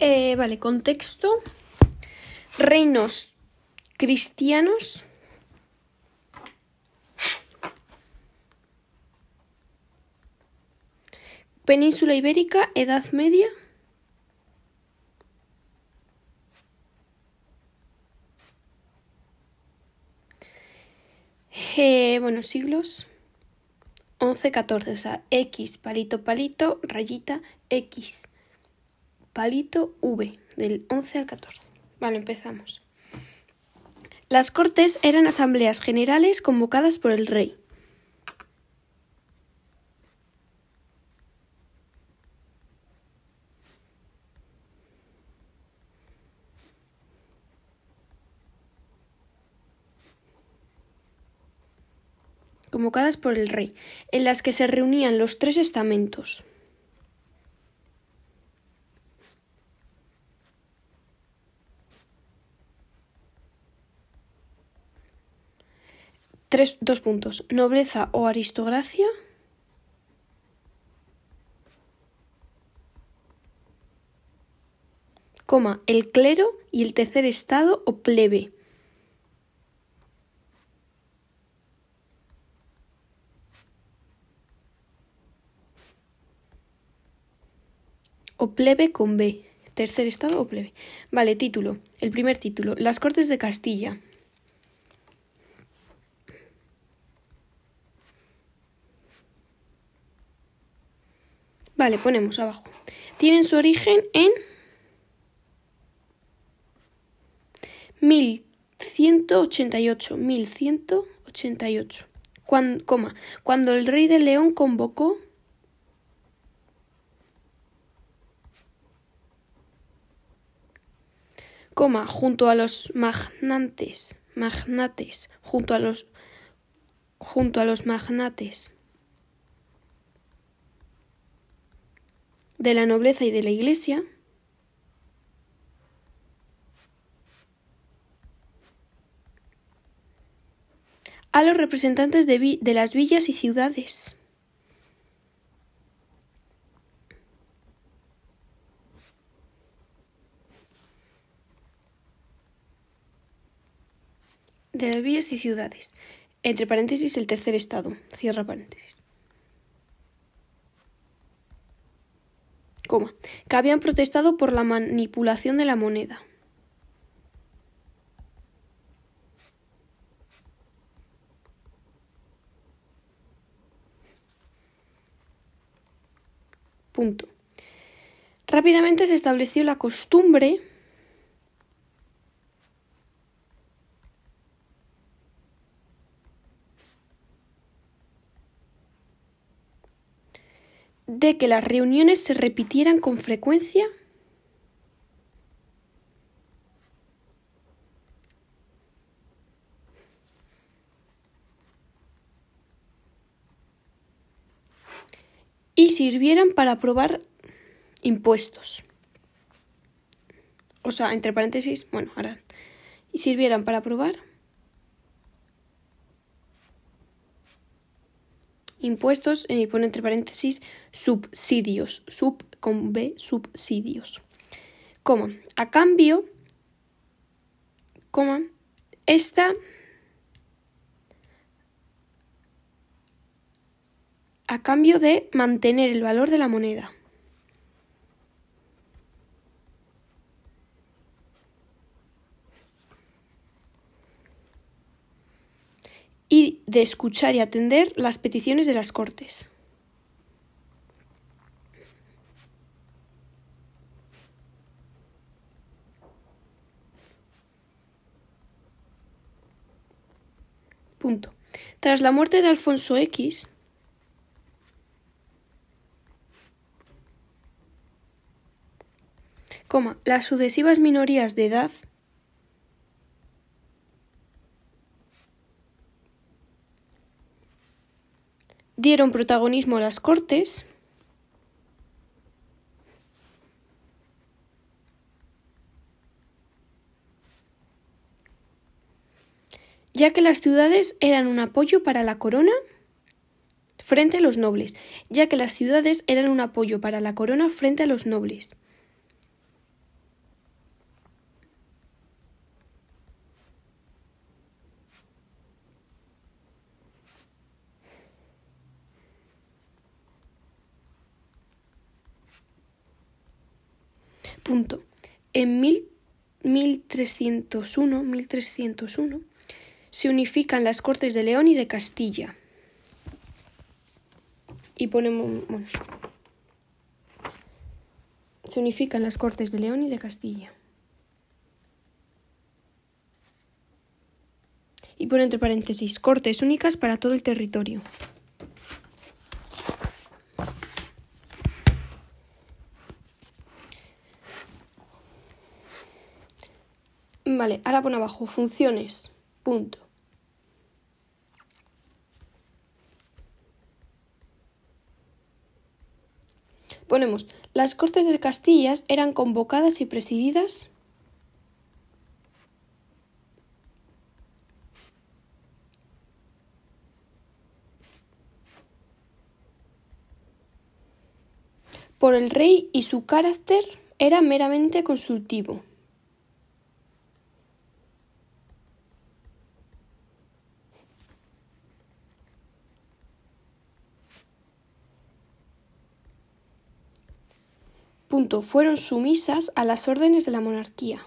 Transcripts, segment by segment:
Eh, vale, contexto. Reinos cristianos. Península Ibérica, Edad Media. Eh, bueno, siglos. 11, 14, o sea, X, palito, palito, rayita, X, palito, V, del 11 al 14. Vale, empezamos. Las Cortes eran asambleas generales convocadas por el rey. convocadas por el rey, en las que se reunían los tres estamentos. Tres, dos puntos. Nobleza o aristocracia. Coma, el clero y el tercer estado o plebe. o plebe con B. Tercer estado o plebe. Vale, título. El primer título. Las Cortes de Castilla. Vale, ponemos abajo. Tienen su origen en 1188. 1188. Cuando, coma, cuando el rey de León convocó coma, junto a los magnates, magnates, junto a los, junto a los magnates de la nobleza y de la iglesia, a los representantes de, de las villas y ciudades. de las villas y ciudades. Entre paréntesis, el tercer estado. Cierra paréntesis. Que habían protestado por la manipulación de la moneda. Punto. Rápidamente se estableció la costumbre de que las reuniones se repitieran con frecuencia? y sirvieran para aprobar impuestos. O sea, entre paréntesis, bueno, ahora. Y sirvieran para aprobar impuestos y pone entre paréntesis subsidios, sub con B, subsidios. Coma, a cambio, coma, esta a cambio de mantener el valor de la moneda. y de escuchar y atender las peticiones de las Cortes. Punto. Tras la muerte de Alfonso X, coma, las sucesivas minorías de edad dieron protagonismo a las cortes, ya que las ciudades eran un apoyo para la corona frente a los nobles, ya que las ciudades eran un apoyo para la corona frente a los nobles. Punto. En 1301, 1301 se unifican las Cortes de León y de Castilla. Y ponemos... se unifican las Cortes de León y de Castilla. Y pone entre paréntesis, Cortes únicas para todo el territorio. Vale, ahora pone abajo, funciones, punto. Ponemos, las Cortes de Castillas eran convocadas y presididas por el rey y su carácter era meramente consultivo. Punto. Fueron sumisas a las órdenes de la monarquía.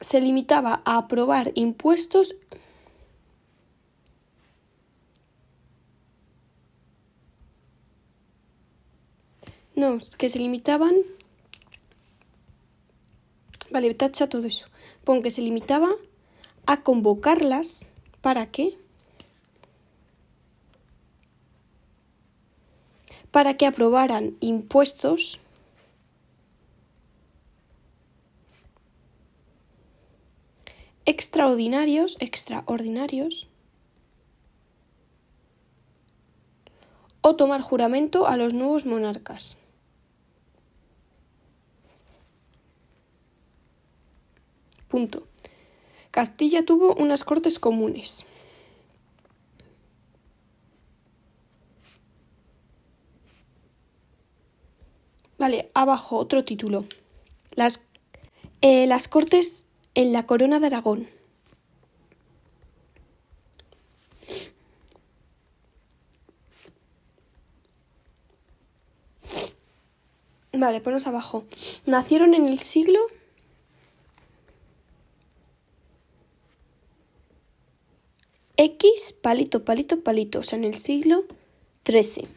Se limitaba a aprobar impuestos No, que se limitaban. Vale, tacha todo eso. Pon que se limitaba a convocarlas para qué? Para que aprobaran impuestos extraordinarios, extraordinarios, o tomar juramento a los nuevos monarcas. Punto. Castilla tuvo unas cortes comunes. Vale, abajo otro título. Las, eh, las cortes en la corona de Aragón. Vale, ponemos abajo. Nacieron en el siglo Palito, palito, palito, o sea, en el siglo XIII.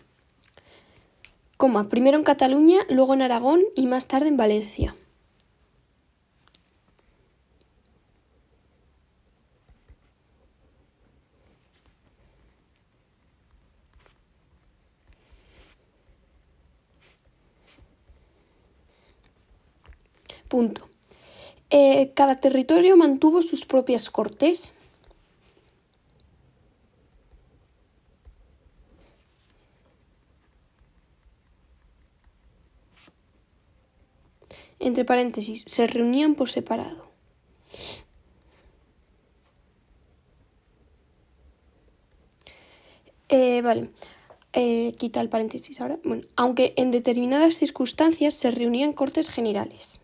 Coma, primero en Cataluña, luego en Aragón y más tarde en Valencia. Punto. Eh, cada territorio mantuvo sus propias cortes. Entre paréntesis, se reunían por separado. Eh, vale, eh, quita el paréntesis ahora. Bueno, aunque en determinadas circunstancias se reunían cortes generales.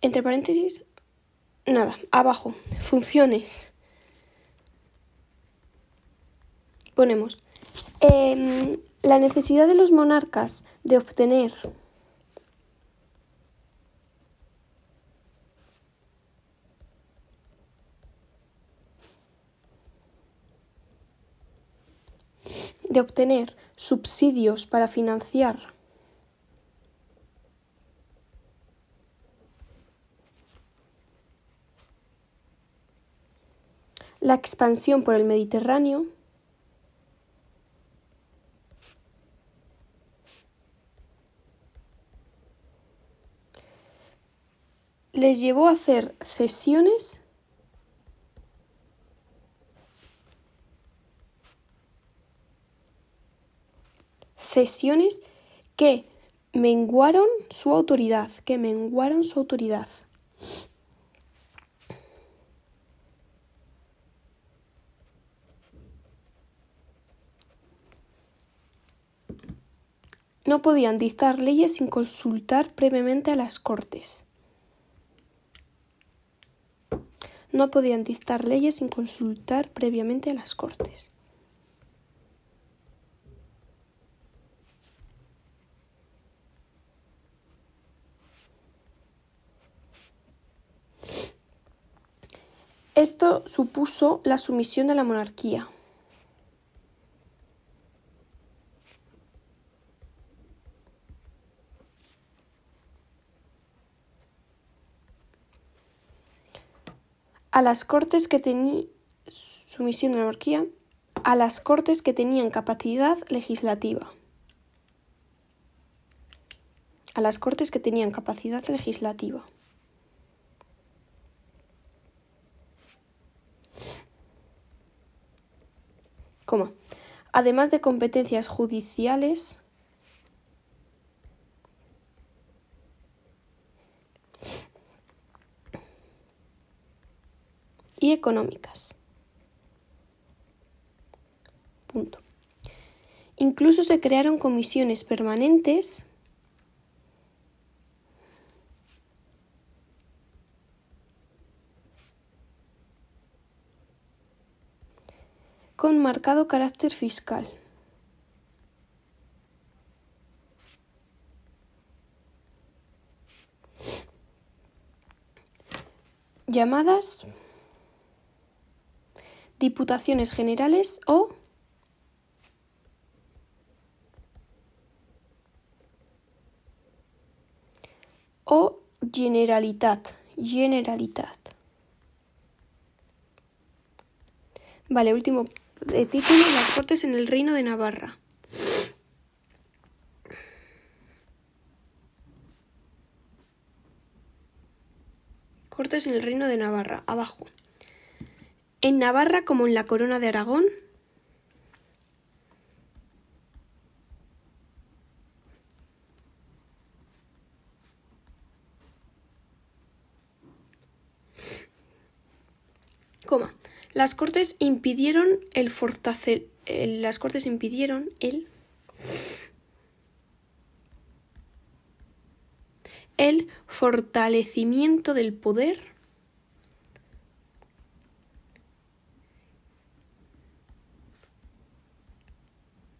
Entre paréntesis, nada, abajo, funciones. Ponemos em, la necesidad de los monarcas de obtener de obtener subsidios para financiar la expansión por el Mediterráneo, les llevó a hacer cesiones cesiones que menguaron su autoridad, que menguaron su autoridad. No podían dictar leyes sin consultar previamente a las Cortes. No podían dictar leyes sin consultar previamente a las Cortes. Esto supuso la sumisión de la monarquía. A las cortes que tenían sumisión de la monarquía a las cortes que tenían capacidad legislativa. A las cortes que tenían capacidad legislativa. Además de competencias judiciales, económicas. Incluso se crearon comisiones permanentes con marcado carácter fiscal. llamadas Diputaciones Generales o o Generalitat. Generalitat. Vale, último de título, las Cortes en el Reino de Navarra. Cortes en el Reino de Navarra, abajo. En Navarra, como en la Corona de Aragón, coma. Las Cortes impidieron el fortacer, las Cortes impidieron el el fortalecimiento del poder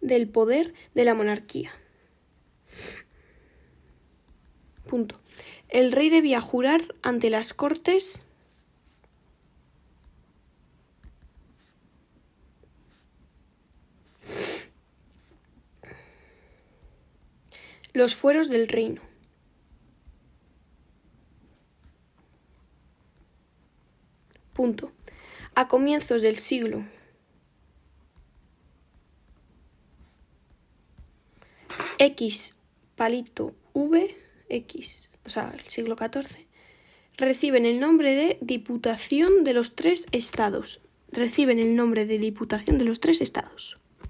del poder de la monarquía. Punto. El rey debía jurar ante las Cortes los fueros del reino. Punto. A comienzos del siglo X palito V, X, o sea, el siglo XIV, reciben el nombre de Diputación de los tres estados. Reciben el nombre de Diputación de los tres estados.